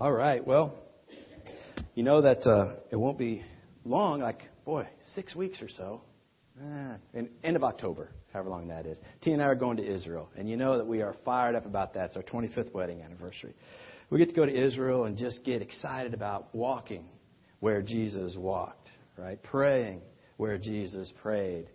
All right. Well, you know that uh, it won't be long, like, boy, six weeks or so. Ah, in, end of October, however long that is. Tina and I are going to Israel. And you know that we are fired up about that. It's our 25th wedding anniversary. We get to go to Israel and just get excited about walking where Jesus walked, right? Praying where Jesus prayed.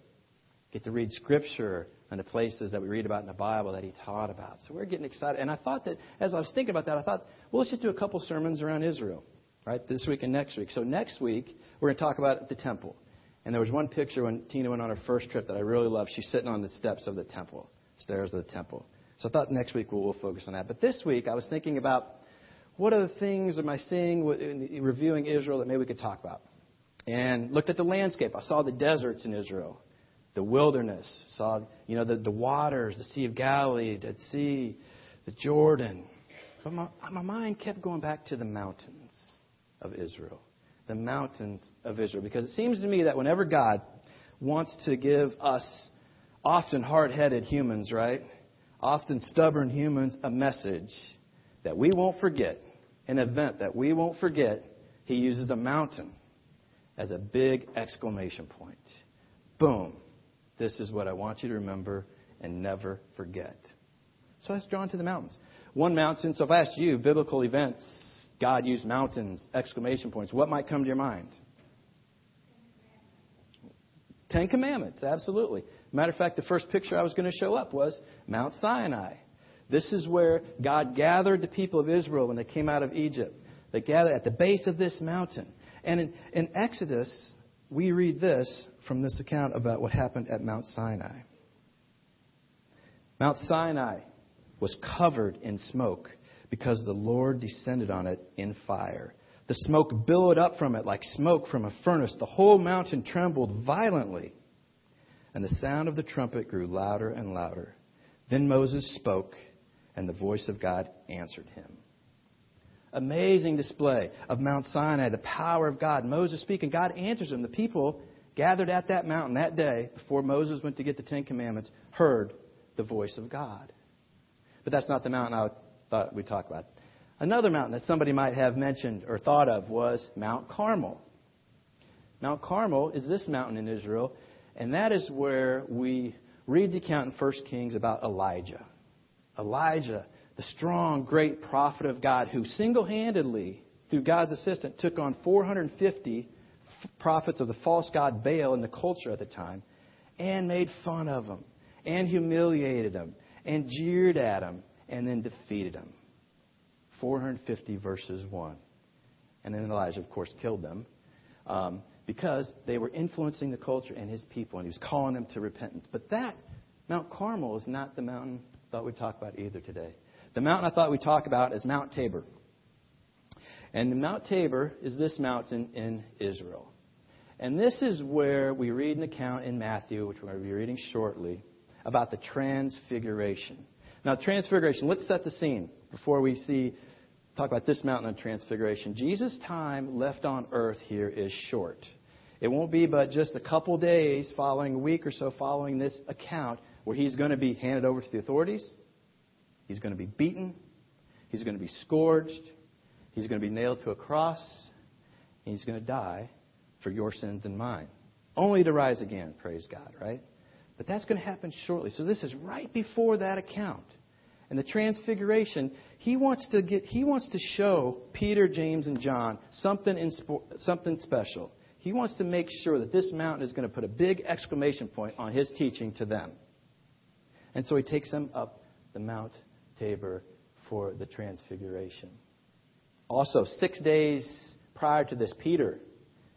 Get to read scripture and the places that we read about in the Bible that he taught about. So we're getting excited. And I thought that as I was thinking about that, I thought, well, let's just do a couple sermons around Israel, right? This week and next week. So next week, we're going to talk about the temple. And there was one picture when Tina went on her first trip that I really loved. She's sitting on the steps of the temple, stairs of the temple. So I thought next week we'll, we'll focus on that. But this week, I was thinking about what other things am I seeing in reviewing Israel that maybe we could talk about? And looked at the landscape. I saw the deserts in Israel the wilderness, saw you know the, the waters, the Sea of Galilee, Dead Sea, the Jordan. But my, my mind kept going back to the mountains of Israel. The mountains of Israel. Because it seems to me that whenever God wants to give us often hard headed humans, right? Often stubborn humans, a message that we won't forget, an event that we won't forget, he uses a mountain as a big exclamation point. Boom. This is what I want you to remember and never forget. So I was drawn to the mountains. One mountain, so if I asked you, biblical events, God used mountains, exclamation points, what might come to your mind? Ten Commandments, absolutely. Matter of fact, the first picture I was going to show up was Mount Sinai. This is where God gathered the people of Israel when they came out of Egypt. They gathered at the base of this mountain. And in, in Exodus, we read this from this account about what happened at Mount Sinai. Mount Sinai was covered in smoke because the Lord descended on it in fire. The smoke billowed up from it like smoke from a furnace. The whole mountain trembled violently, and the sound of the trumpet grew louder and louder. Then Moses spoke, and the voice of God answered him amazing display of Mount Sinai, the power of God. Moses speaking, God answers him. The people gathered at that mountain that day before Moses went to get the Ten Commandments heard the voice of God. But that's not the mountain I thought we'd talk about. Another mountain that somebody might have mentioned or thought of was Mount Carmel. Mount Carmel is this mountain in Israel, and that is where we read the account in 1 Kings about Elijah. Elijah the strong, great prophet of God who single handedly, through God's assistance, took on 450 prophets of the false god Baal in the culture at the time and made fun of them and humiliated them and jeered at them and then defeated them. 450 verses 1. And then Elijah, of course, killed them um, because they were influencing the culture and his people, and he was calling them to repentance. But that, Mount Carmel, is not the mountain I thought we'd talk about either today. The mountain I thought we'd talk about is Mount Tabor. And Mount Tabor is this mountain in Israel. And this is where we read an account in Matthew, which we're going to be reading shortly, about the Transfiguration. Now, Transfiguration, let's set the scene before we see talk about this mountain of Transfiguration. Jesus' time left on earth here is short. It won't be but just a couple days following, a week or so following this account, where he's going to be handed over to the authorities He's going to be beaten. He's going to be scourged. He's going to be nailed to a cross. And he's going to die for your sins and mine. Only to rise again, praise God, right? But that's going to happen shortly. So this is right before that account. And the transfiguration, he wants to get he wants to show Peter, James, and John something in, something special. He wants to make sure that this mountain is going to put a big exclamation point on his teaching to them. And so he takes them up the Mount Tabor for the transfiguration. Also, six days prior to this, Peter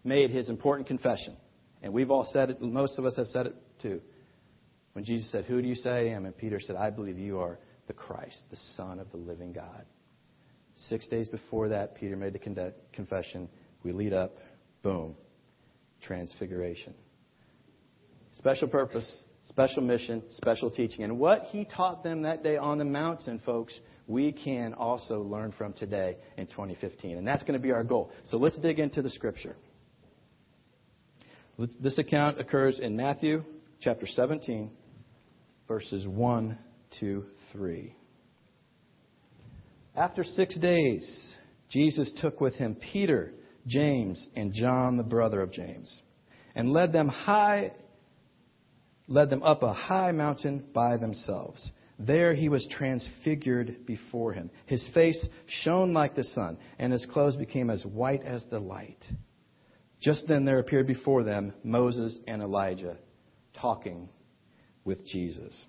made his important confession. And we've all said it, most of us have said it too. When Jesus said, Who do you say I am? And Peter said, I believe you are the Christ, the Son of the living God. Six days before that, Peter made the confession. We lead up, boom, transfiguration. Special purpose, Special mission, special teaching. And what he taught them that day on the mountain, folks, we can also learn from today in 2015. And that's going to be our goal. So let's dig into the scripture. This account occurs in Matthew chapter 17, verses 1 to 3. After six days, Jesus took with him Peter, James, and John, the brother of James, and led them high led them up a high mountain by themselves. There he was transfigured before him. His face shone like the sun, and his clothes became as white as the light. Just then there appeared before them Moses and Elijah talking with Jesus.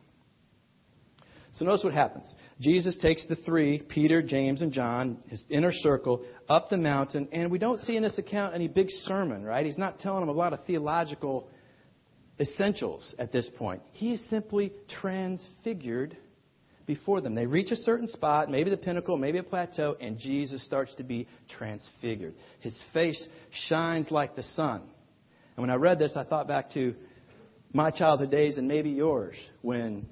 So notice what happens. Jesus takes the three, Peter, James, and John, his inner circle, up the mountain, and we don't see in this account any big sermon, right? He's not telling them a lot of theological essentials at this point. He is simply transfigured before them. They reach a certain spot, maybe the pinnacle, maybe a plateau, and Jesus starts to be transfigured. His face shines like the sun. And when I read this, I thought back to my childhood days and maybe yours when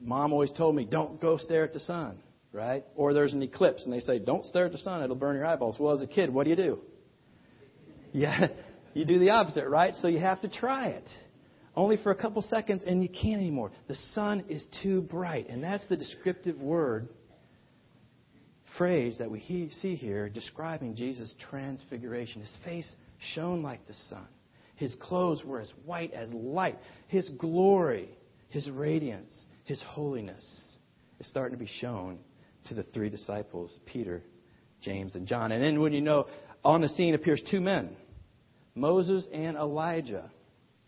mom always told me, don't go stare at the sun, right? Or there's an eclipse and they say, don't stare at the sun, it'll burn your eyeballs. Well, as a kid, what do you do? Yeah, you do the opposite, right? So you have to try it only for a couple seconds, and you can't anymore. The sun is too bright. And that's the descriptive word, phrase that we see here describing Jesus' transfiguration. His face shone like the sun, his clothes were as white as light. His glory, his radiance, his holiness is starting to be shown to the three disciples, Peter, James, and John. And then when you know, on the scene appears two men, Moses and Elijah.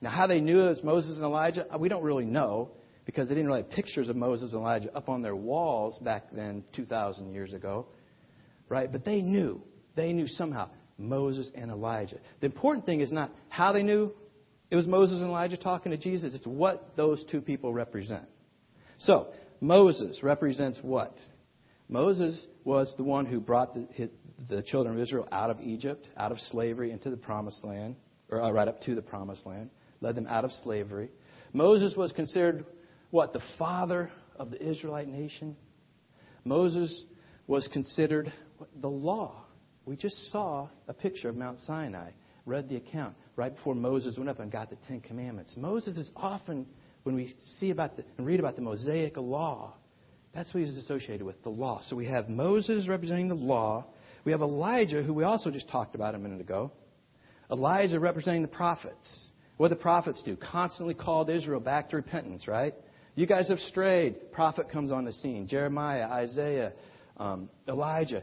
Now, how they knew it was Moses and Elijah, we don't really know because they didn't really have pictures of Moses and Elijah up on their walls back then, 2,000 years ago, right? But they knew. They knew somehow Moses and Elijah. The important thing is not how they knew it was Moses and Elijah talking to Jesus, it's what those two people represent. So, Moses represents what? Moses was the one who brought the, the children of Israel out of Egypt, out of slavery, into the promised land, or uh, right up to the promised land led them out of slavery. Moses was considered what? The father of the Israelite nation. Moses was considered the law. We just saw a picture of Mount Sinai, read the account right before Moses went up and got the Ten Commandments. Moses is often, when we see about the, and read about the Mosaic law, that's what he's associated with, the law. So we have Moses representing the law. We have Elijah, who we also just talked about a minute ago. Elijah representing the prophets. What the prophets do? Constantly called Israel back to repentance, right? You guys have strayed. Prophet comes on the scene. Jeremiah, Isaiah, um, Elijah.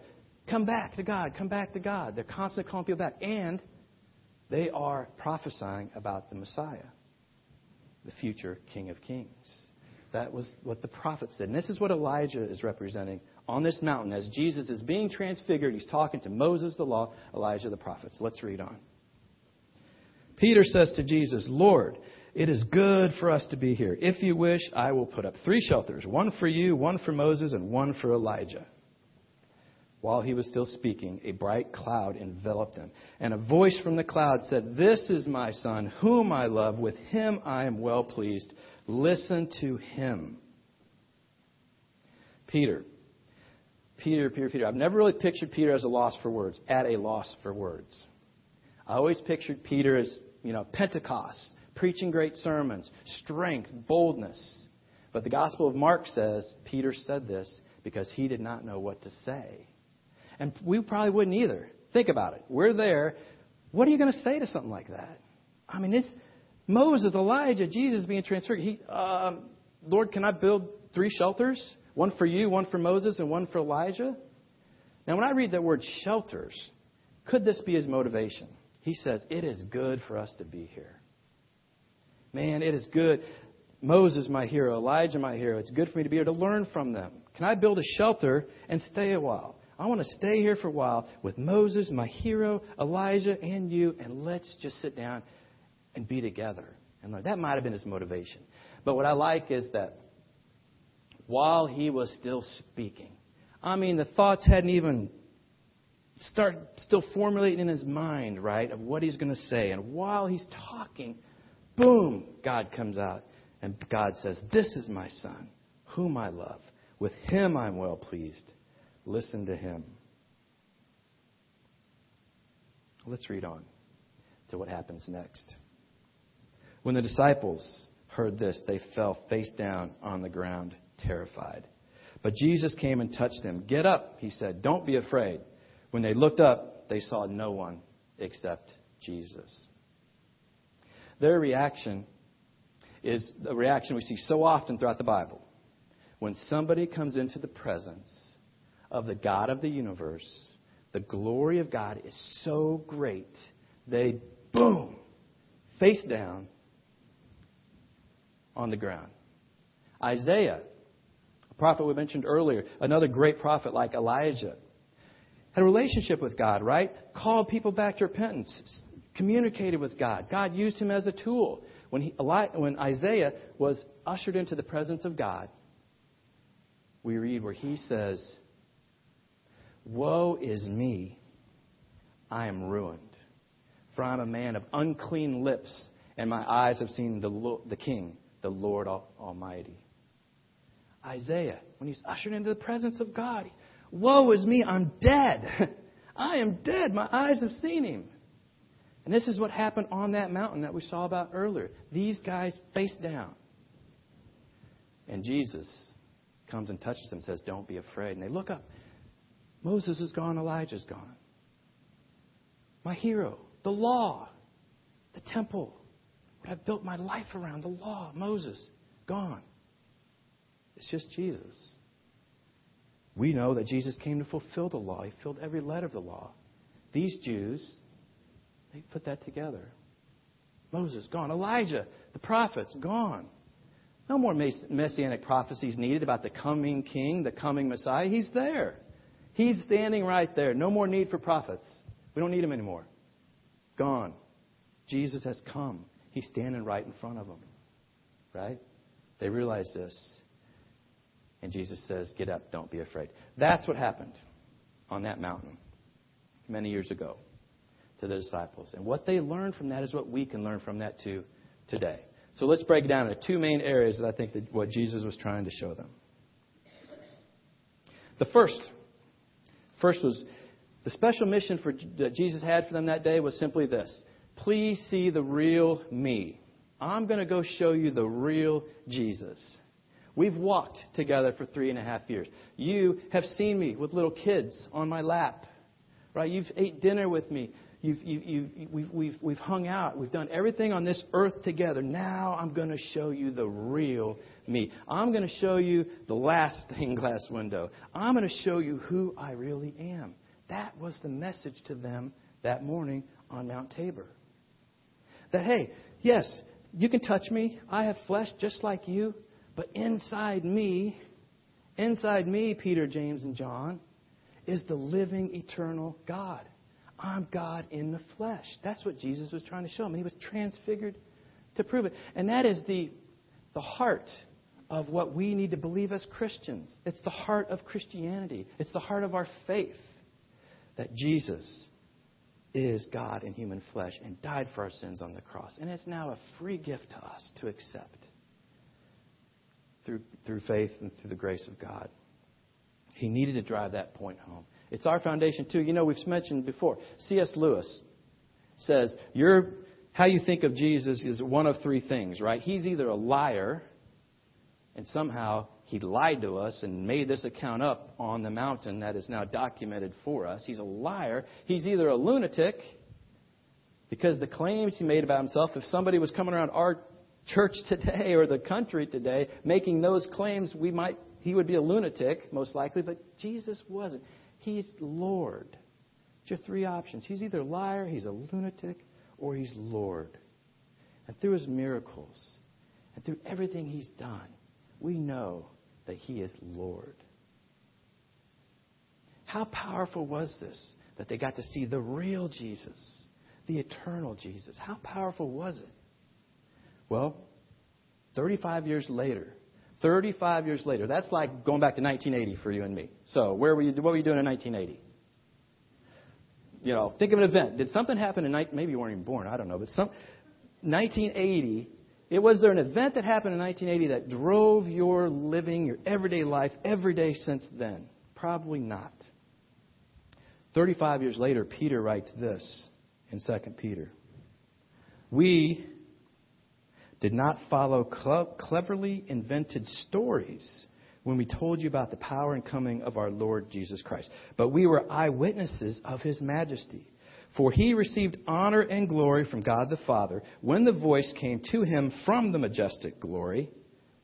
Come back to God. Come back to God. They're constantly calling people back. And they are prophesying about the Messiah, the future King of Kings. That was what the prophet said. And this is what Elijah is representing on this mountain. As Jesus is being transfigured, he's talking to Moses, the law, Elijah, the prophets. Let's read on. Peter says to Jesus, Lord, it is good for us to be here. If you wish, I will put up three shelters one for you, one for Moses, and one for Elijah. While he was still speaking, a bright cloud enveloped them. And a voice from the cloud said, This is my son, whom I love. With him I am well pleased. Listen to him. Peter. Peter, Peter, Peter. I've never really pictured Peter as a loss for words, at a loss for words. I always pictured Peter as you know, Pentecost, preaching great sermons, strength, boldness. But the Gospel of Mark says Peter said this because he did not know what to say. And we probably wouldn't either. Think about it. We're there. What are you going to say to something like that? I mean, it's Moses, Elijah, Jesus being transferred. He, um, Lord, can I build three shelters? One for you, one for Moses, and one for Elijah? Now, when I read that word shelters, could this be his motivation? He says, It is good for us to be here. Man, it is good. Moses, my hero, Elijah, my hero. It's good for me to be here to learn from them. Can I build a shelter and stay a while? I want to stay here for a while with Moses, my hero, Elijah, and you, and let's just sit down and be together and learn. That might have been his motivation. But what I like is that while he was still speaking, I mean, the thoughts hadn't even start still formulating in his mind, right, of what he's going to say. And while he's talking, boom, God comes out. And God says, This is my son, whom I love. With him I'm well pleased. Listen to him. Let's read on to what happens next. When the disciples heard this, they fell face down on the ground, terrified. But Jesus came and touched them. Get up, he said. Don't be afraid. When they looked up, they saw no one except Jesus. Their reaction is a reaction we see so often throughout the Bible. When somebody comes into the presence of the God of the universe, the glory of God is so great, they, boom, face down on the ground. Isaiah, a prophet we mentioned earlier, another great prophet like Elijah, had a relationship with God, right? Called people back to repentance, communicated with God. God used him as a tool. When, he, when Isaiah was ushered into the presence of God, we read where he says, Woe is me, I am ruined, for I am a man of unclean lips, and my eyes have seen the, the King, the Lord Almighty. Isaiah, when he's ushered into the presence of God, Woe is me, I'm dead. I am dead. My eyes have seen him. And this is what happened on that mountain that we saw about earlier. These guys face down. And Jesus comes and touches them says, Don't be afraid. And they look up. Moses is gone, Elijah's gone. My hero, the law, the temple, what I've built my life around, the law, Moses, gone. It's just Jesus. We know that Jesus came to fulfill the law. He filled every letter of the law. These Jews, they put that together. Moses, gone. Elijah, the prophets, gone. No more messianic prophecies needed about the coming king, the coming Messiah. He's there. He's standing right there. No more need for prophets. We don't need him anymore. Gone. Jesus has come. He's standing right in front of them. Right? They realize this. And Jesus says, Get up, don't be afraid. That's what happened on that mountain many years ago to the disciples. And what they learned from that is what we can learn from that too today. So let's break down the two main areas that I think that what Jesus was trying to show them. The first, first was the special mission for, that Jesus had for them that day was simply this: Please see the real me. I'm going to go show you the real Jesus. We've walked together for three and a half years. You have seen me with little kids on my lap, right? You've ate dinner with me. You've, you, you, we've, we've, we've hung out. We've done everything on this earth together. Now I'm going to show you the real me. I'm going to show you the last stained glass window. I'm going to show you who I really am. That was the message to them that morning on Mount Tabor. That, hey, yes, you can touch me. I have flesh just like you. But inside me, inside me, Peter, James, and John, is the living, eternal God. I'm God in the flesh. That's what Jesus was trying to show him. He was transfigured to prove it. And that is the, the heart of what we need to believe as Christians. It's the heart of Christianity, it's the heart of our faith that Jesus is God in human flesh and died for our sins on the cross. And it's now a free gift to us to accept through, through faith and through the grace of God. He needed to drive that point home. It's our foundation, too. You know, we've mentioned before. C.S. Lewis says, Your, how you think of Jesus is one of three things, right? He's either a liar, and somehow he lied to us and made this account up on the mountain that is now documented for us. He's a liar. He's either a lunatic, because the claims he made about himself, if somebody was coming around our church today or the country today making those claims, we might he would be a lunatic, most likely, but Jesus wasn't. He's Lord. It's your three options. He's either a liar, he's a lunatic, or he's Lord. And through his miracles, and through everything he's done, we know that he is Lord. How powerful was this that they got to see the real Jesus, the eternal Jesus? How powerful was it? Well, 35 years later, 35 years later, that's like going back to 1980 for you and me. So, where were you, what were you doing in 1980? You know, think of an event. Did something happen in, maybe you weren't even born, I don't know, but some, 1980, it was there an event that happened in 1980 that drove your living, your everyday life, every day since then? Probably not. 35 years later, Peter writes this in 2 Peter. We did not follow cleverly invented stories when we told you about the power and coming of our Lord Jesus Christ. But we were eyewitnesses of his majesty. For he received honor and glory from God the Father when the voice came to him from the majestic glory,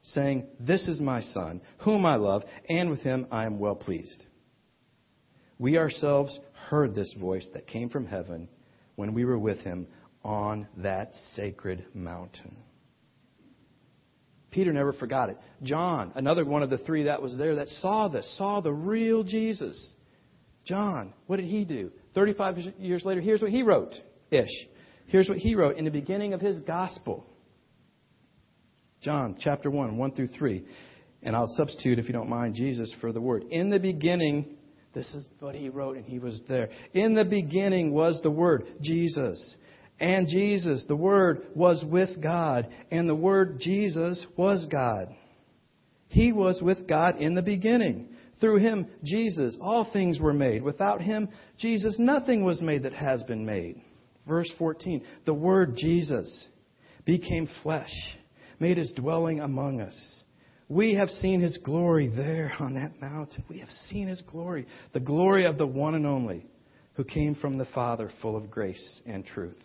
saying, This is my Son, whom I love, and with him I am well pleased. We ourselves heard this voice that came from heaven when we were with him on that sacred mountain. Peter never forgot it. John, another one of the three that was there that saw this, saw the real Jesus. John, what did he do? 35 years later, here's what he wrote ish. Here's what he wrote in the beginning of his gospel. John chapter 1, 1 through 3. And I'll substitute, if you don't mind, Jesus for the word. In the beginning, this is what he wrote, and he was there. In the beginning was the word, Jesus. And Jesus, the Word, was with God, and the Word, Jesus, was God. He was with God in the beginning. Through him, Jesus, all things were made. Without him, Jesus, nothing was made that has been made. Verse 14 The Word, Jesus, became flesh, made his dwelling among us. We have seen his glory there on that mountain. We have seen his glory, the glory of the one and only who came from the Father, full of grace and truth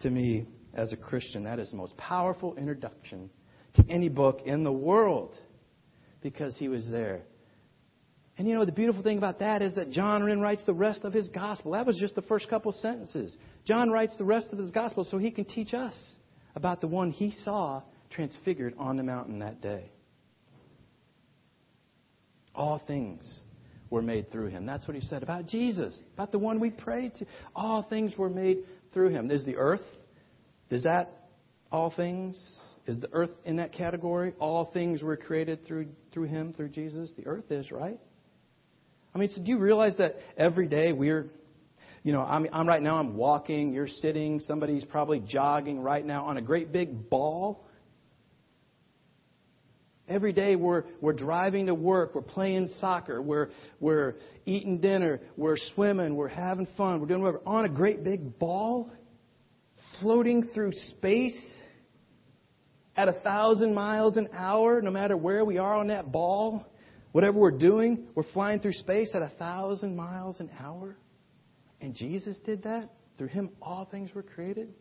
to me as a Christian, that is the most powerful introduction to any book in the world because he was there. And you know, the beautiful thing about that is that John then writes the rest of his gospel. That was just the first couple sentences. John writes the rest of his gospel so he can teach us about the one he saw transfigured on the mountain that day. All things were made through him. That's what he said about Jesus, about the one we prayed to. All things were made through him. Is the earth, is that all things? Is the earth in that category? All things were created through, through him, through Jesus? The earth is, right? I mean, so do you realize that every day we're, you know, I'm, I'm right now, I'm walking, you're sitting, somebody's probably jogging right now on a great big ball. Every day we're, we're driving to work, we're playing soccer, we're, we're eating dinner, we're swimming, we're having fun, we're doing whatever, on a great big ball, floating through space at a thousand miles an hour, no matter where we are on that ball. Whatever we're doing, we're flying through space at a thousand miles an hour. And Jesus did that. Through him, all things were created.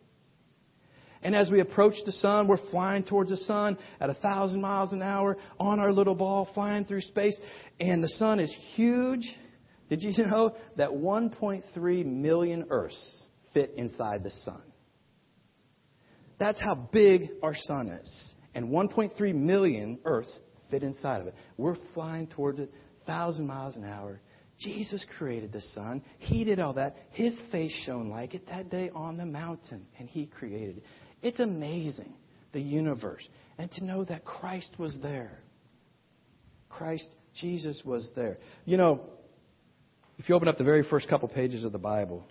And as we approach the sun, we're flying towards the sun at a thousand miles an hour on our little ball, flying through space. And the sun is huge. Did you know that 1.3 million Earths fit inside the sun? That's how big our sun is. And 1.3 million Earths fit inside of it. We're flying towards it, thousand miles an hour. Jesus created the sun. He did all that. His face shone like it that day on the mountain, and He created it. It's amazing, the universe. And to know that Christ was there. Christ, Jesus was there. You know, if you open up the very first couple pages of the Bible,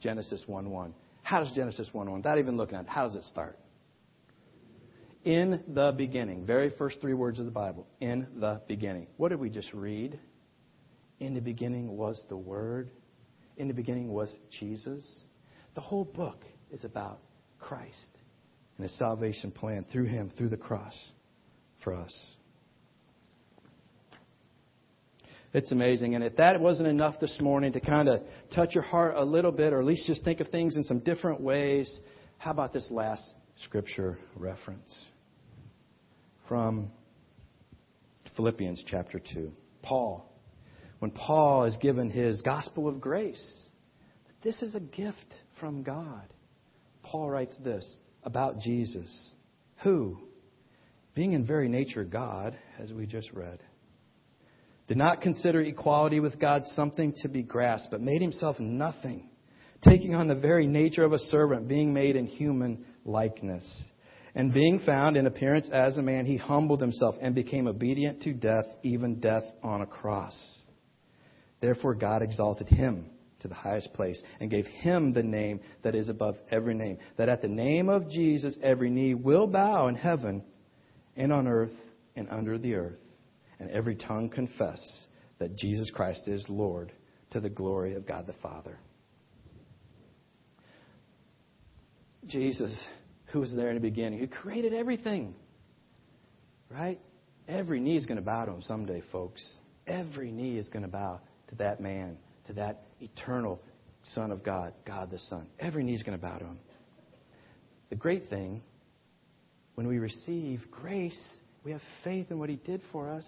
Genesis 1 1. How does Genesis 1 1? Without even looking at it, how does it start? In the beginning. Very first three words of the Bible. In the beginning. What did we just read? In the beginning was the Word. In the beginning was Jesus. The whole book is about Christ and his salvation plan through him, through the cross for us. It's amazing. And if that wasn't enough this morning to kind of touch your heart a little bit, or at least just think of things in some different ways, how about this last scripture reference from Philippians chapter 2? Paul. When Paul is given his gospel of grace, this is a gift from God. Paul writes this about Jesus, who, being in very nature God, as we just read, did not consider equality with God something to be grasped, but made himself nothing, taking on the very nature of a servant, being made in human likeness. And being found in appearance as a man, he humbled himself and became obedient to death, even death on a cross. Therefore, God exalted him to the highest place and gave him the name that is above every name, that at the name of Jesus every knee will bow in heaven and on earth and under the earth, and every tongue confess that Jesus Christ is Lord to the glory of God the Father. Jesus, who was there in the beginning, who created everything, right? Every knee is going to bow to him someday, folks. Every knee is going to bow to that man, to that eternal Son of God, God the Son. Every knee is going to bow to him. The great thing, when we receive grace, we have faith in what he did for us,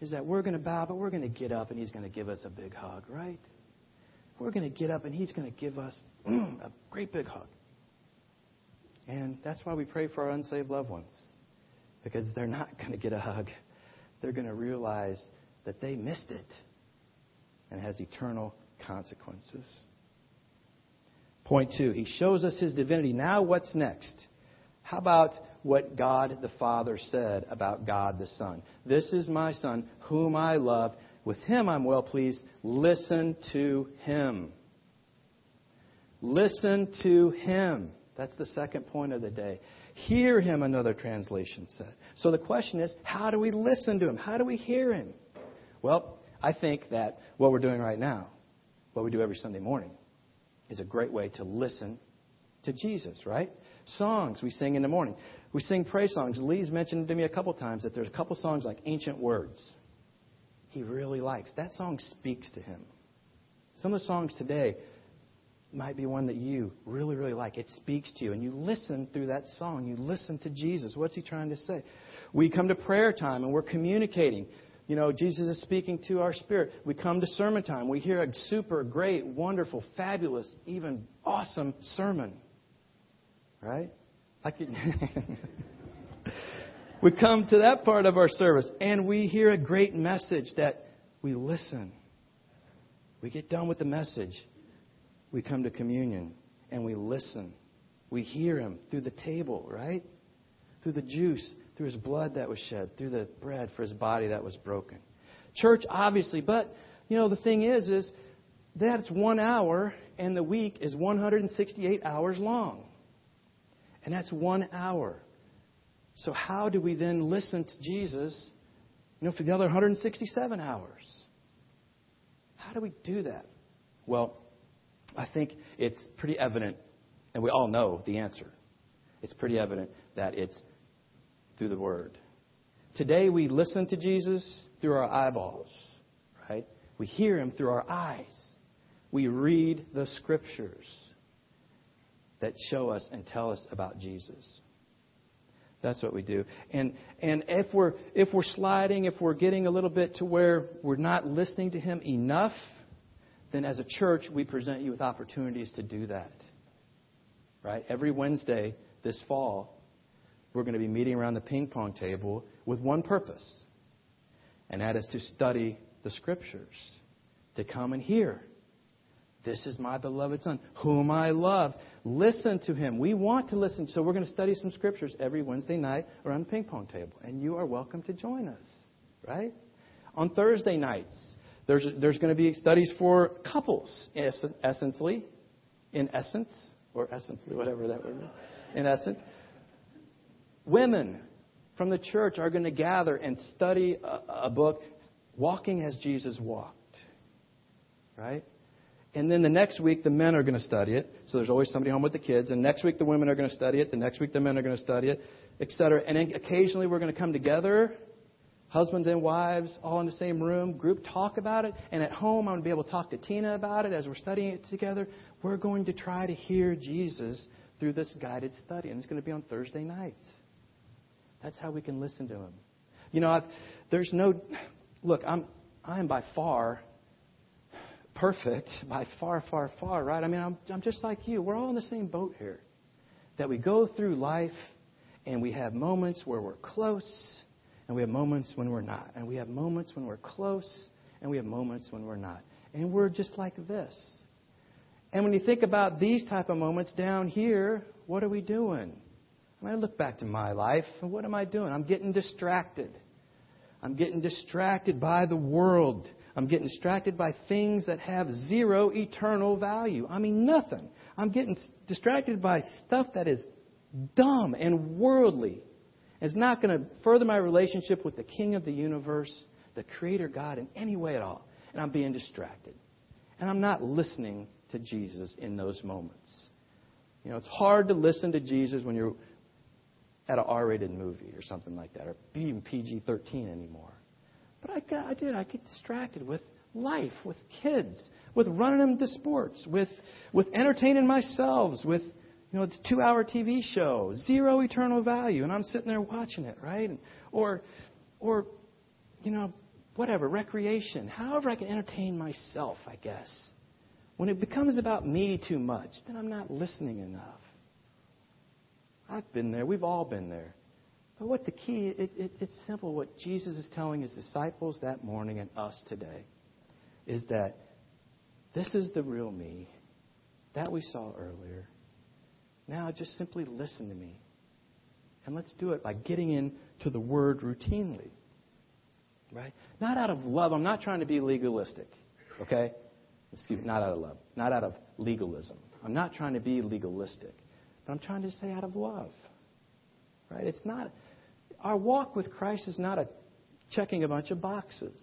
is that we're going to bow, but we're going to get up and he's going to give us a big hug, right? We're going to get up and he's going to give us a great big hug. And that's why we pray for our unsaved loved ones, because they're not going to get a hug. They're going to realize that they missed it and has eternal consequences. Point two, he shows us his divinity. Now, what's next? How about what God the Father said about God the Son? This is my Son, whom I love. With him I'm well pleased. Listen to him. Listen to him. That's the second point of the day. Hear him, another translation said. So the question is, how do we listen to him? How do we hear him? Well, I think that what we're doing right now, what we do every Sunday morning, is a great way to listen to Jesus, right? Songs we sing in the morning. We sing praise songs. Lee's mentioned to me a couple times that there's a couple songs like Ancient Words. He really likes. That song speaks to him. Some of the songs today might be one that you really, really like. It speaks to you. And you listen through that song. You listen to Jesus. What's he trying to say? We come to prayer time and we're communicating. You know, Jesus is speaking to our spirit. We come to sermon time. We hear a super great, wonderful, fabulous, even awesome sermon. Right? I Like we come to that part of our service and we hear a great message that we listen. We get done with the message we come to communion and we listen. We hear him through the table, right? Through the juice, through his blood that was shed, through the bread for his body that was broken. Church, obviously, but you know the thing is, is that's one hour, and the week is 168 hours long, and that's one hour. So how do we then listen to Jesus? You know, for the other 167 hours. How do we do that? Well, I think it's pretty evident, and we all know the answer. It's pretty evident that it's through the Word. Today we listen to Jesus through our eyeballs, right? We hear Him through our eyes. We read the Scriptures that show us and tell us about Jesus. That's what we do. And and if we're if we're sliding, if we're getting a little bit to where we're not listening to him enough, then as a church, we present you with opportunities to do that. Right? Every Wednesday this fall, we're going to be meeting around the ping pong table with one purpose, and that is to study the Scriptures, to come and hear. This is my beloved Son, whom I love. Listen to him. We want to listen. So we're going to study some Scriptures every Wednesday night around the ping pong table, and you are welcome to join us. Right? On Thursday nights, there's, there's going to be studies for couples, essentially, in essence, or essentially, whatever that word is, in essence. Women from the church are going to gather and study a, a book, Walking as Jesus Walked. Right? And then the next week, the men are going to study it. So there's always somebody home with the kids. And next week, the women are going to study it. The next week, the men are going to study it, etc. And then occasionally, we're going to come together husbands and wives all in the same room, group talk about it. And at home, I'm going to be able to talk to Tina about it as we're studying it together. We're going to try to hear Jesus through this guided study. And it's going to be on Thursday nights. That's how we can listen to him. You know, I've, there's no, look, I'm, I'm by far perfect, by far, far, far, right? I mean, I'm, I'm just like you. We're all in the same boat here. That we go through life and we have moments where we're close and we have moments when we're not. And we have moments when we're close, and we have moments when we're not. And we're just like this. And when you think about these type of moments down here, what are we doing? I I look back to my life, and what am I doing? I'm getting distracted. I'm getting distracted by the world. I'm getting distracted by things that have zero eternal value. I mean, nothing. I'm getting distracted by stuff that is dumb and worldly. It's not going to further my relationship with the King of the universe, the Creator God, in any way at all. And I'm being distracted. And I'm not listening to Jesus in those moments. You know, it's hard to listen to Jesus when you're at an R-rated movie or something like that, or even PG-13 anymore. But I, got, I did. I get distracted with life, with kids, with running them to sports, with with entertaining myself, with you know, it's a two-hour TV show, zero eternal value, and I'm sitting there watching it, right? Or, or, you know, whatever, recreation, however I can entertain myself, I guess. When it becomes about me too much, then I'm not listening enough. I've been there. We've all been there. But what the key, it, it, it's simple. What Jesus is telling his disciples that morning and us today is that this is the real me that we saw earlier. Now just simply listen to me. And let's do it by getting into the Word routinely. Right? Not out of love. I'm not trying to be legalistic. Okay? Excuse me, not out of love. Not out of legalism. I'm not trying to be legalistic. But I'm trying to say out of love. Right? It's not our walk with Christ is not a checking a bunch of boxes.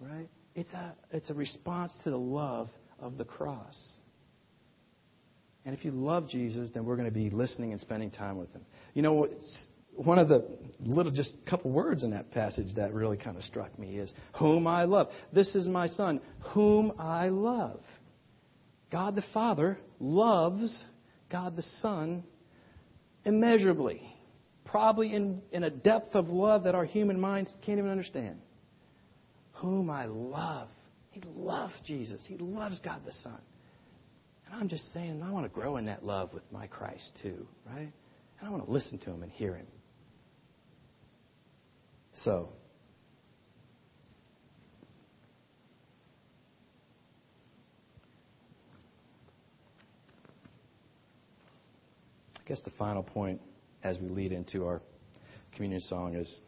Right? It's a it's a response to the love of the cross. And if you love Jesus, then we're going to be listening and spending time with him. You know, one of the little, just couple words in that passage that really kind of struck me is, whom I love. This is my son, whom I love. God the Father loves God the Son immeasurably, probably in, in a depth of love that our human minds can't even understand. Whom I love. He loves Jesus. He loves God the Son. And I'm just saying, I want to grow in that love with my Christ too, right? And I want to listen to him and hear him. So, I guess the final point as we lead into our communion song is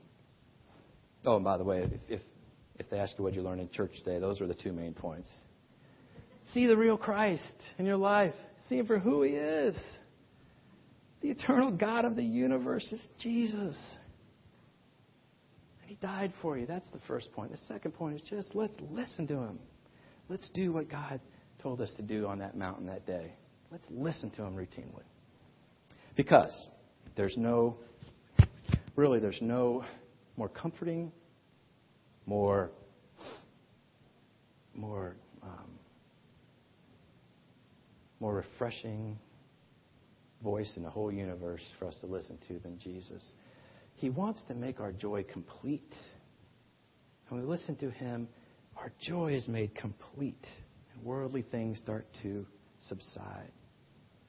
oh, and by the way, if, if, if they ask you what you learned in church today, those are the two main points. See the real Christ in your life. See him for who he is. The eternal God of the universe is Jesus. And he died for you. That's the first point. The second point is just let's listen to him. Let's do what God told us to do on that mountain that day. Let's listen to him routinely. Because there's no, really, there's no more comforting, more, more um, more refreshing voice in the whole universe for us to listen to than Jesus. He wants to make our joy complete. And when we listen to Him, our joy is made complete, and worldly things start to subside.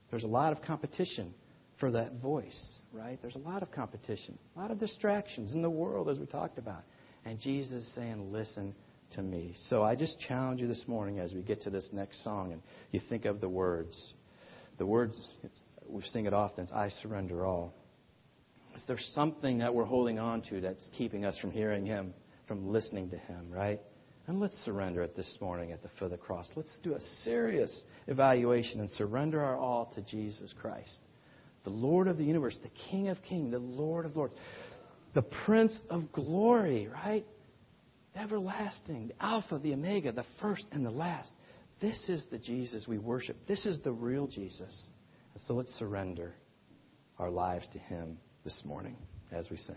There's a lot of competition for that voice, right? There's a lot of competition, a lot of distractions in the world, as we talked about. And Jesus is saying, Listen to me. So I just challenge you this morning as we get to this next song and you think of the words. The words, we sing it often, I surrender all. Is there something that we're holding on to that's keeping us from hearing Him, from listening to Him, right? And let's surrender it this morning at the foot of the cross. Let's do a serious evaluation and surrender our all to Jesus Christ, the Lord of the universe, the King of kings, the Lord of lords, the Prince of glory, right? everlasting, the Alpha, the Omega, the first and the last. This is the Jesus we worship. This is the real Jesus. And so let's surrender our lives to Him this morning as we sing.